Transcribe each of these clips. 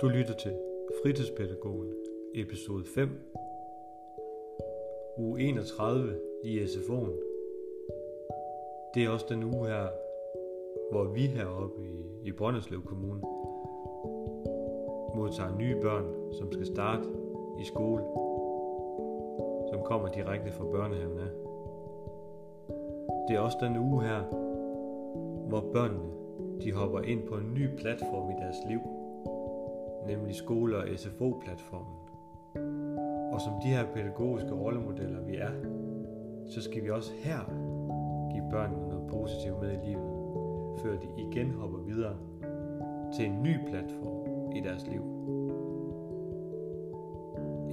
Du lytter til Fritidspædagogen, episode 5, uge 31 i SFO'en. Det er også den uge her, hvor vi heroppe i, i Brønderslev Kommune modtager nye børn, som skal starte i skole, som kommer direkte fra børnehaven af. Det er også den uge her, hvor børnene de hopper ind på en ny platform i deres liv, nemlig skole- og SFO-platformen. Og som de her pædagogiske rollemodeller vi er, så skal vi også her give børnene noget positivt med i livet, før de igen hopper videre til en ny platform i deres liv.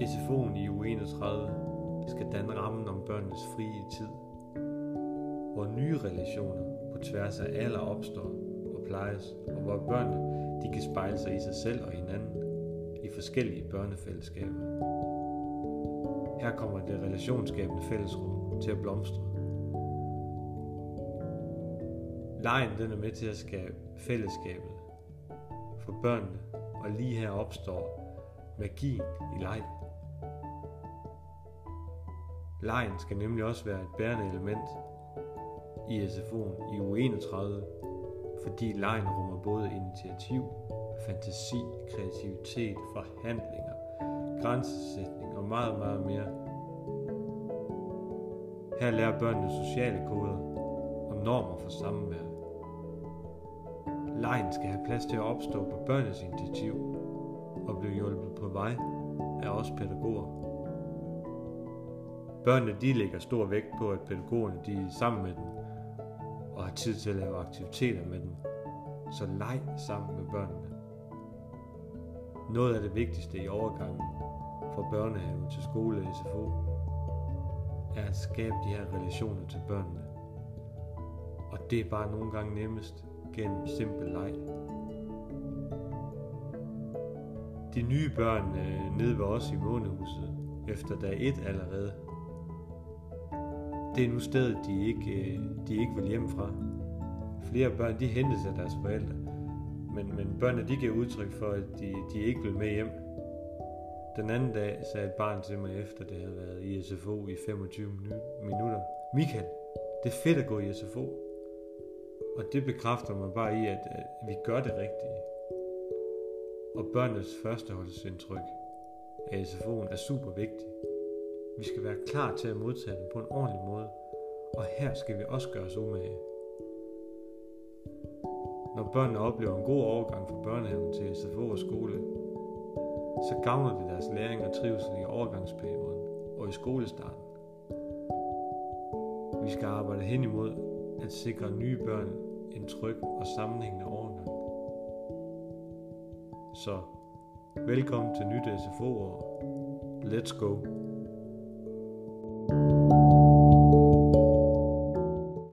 SFO'en i U31 skal danne rammen om børnenes frie tid, hvor nye relationer på tværs af alder opstår plejes, og hvor børnene de kan spejle sig i sig selv og hinanden i forskellige børnefællesskaber. Her kommer det relationsskabende fællesrum til at blomstre. Lejen den er med til at skabe fællesskabet for børnene, og lige her opstår magien i leg. Lejen skal nemlig også være et bærende element i SFO'en i uge 31, fordi lejen rummer både initiativ, fantasi, kreativitet, forhandlinger, grænsesætning og meget, meget mere. Her lærer børnene sociale koder og normer for samvær. Lejen skal have plads til at opstå på børnenes initiativ og blive hjulpet på vej af os pædagoger. Børnene de lægger stor vægt på, at pædagogerne de sammen med dem og har tid til at lave aktiviteter med dem. Så leg sammen med børnene. Noget af det vigtigste i overgangen fra børnehave til skole og SFO er at skabe de her relationer til børnene. Og det er bare nogle gange nemmest gennem simpel leg. De nye børn øh, nede ved os i månehuset efter dag 1 allerede det er nu stedet, de ikke, øh, de ikke vil hjem fra. Flere børn, de hentes af deres forældre, men, men børnene, de giver udtryk for, at de, de ikke vil med hjem. Den anden dag sagde et barn til mig, efter det havde været i SFO i 25 minutter. Michael, det er fedt at gå i SFO. Og det bekræfter mig bare i, at, at vi gør det rigtige. Og børnenes førsteholdsindtryk af SFO'en er super vigtigt. Vi skal være klar til at modtage dem på en ordentlig måde, og her skal vi også gøre os umage. Når børnene oplever en god overgang fra børnehaven til SFO og skole, så gavner det deres læring og trivsel i overgangsperioden og i skolestarten. Vi skal arbejde hen imod at sikre nye børn en tryg og sammenhængende overgang. Så velkommen til nyt SFO-år. Let's go!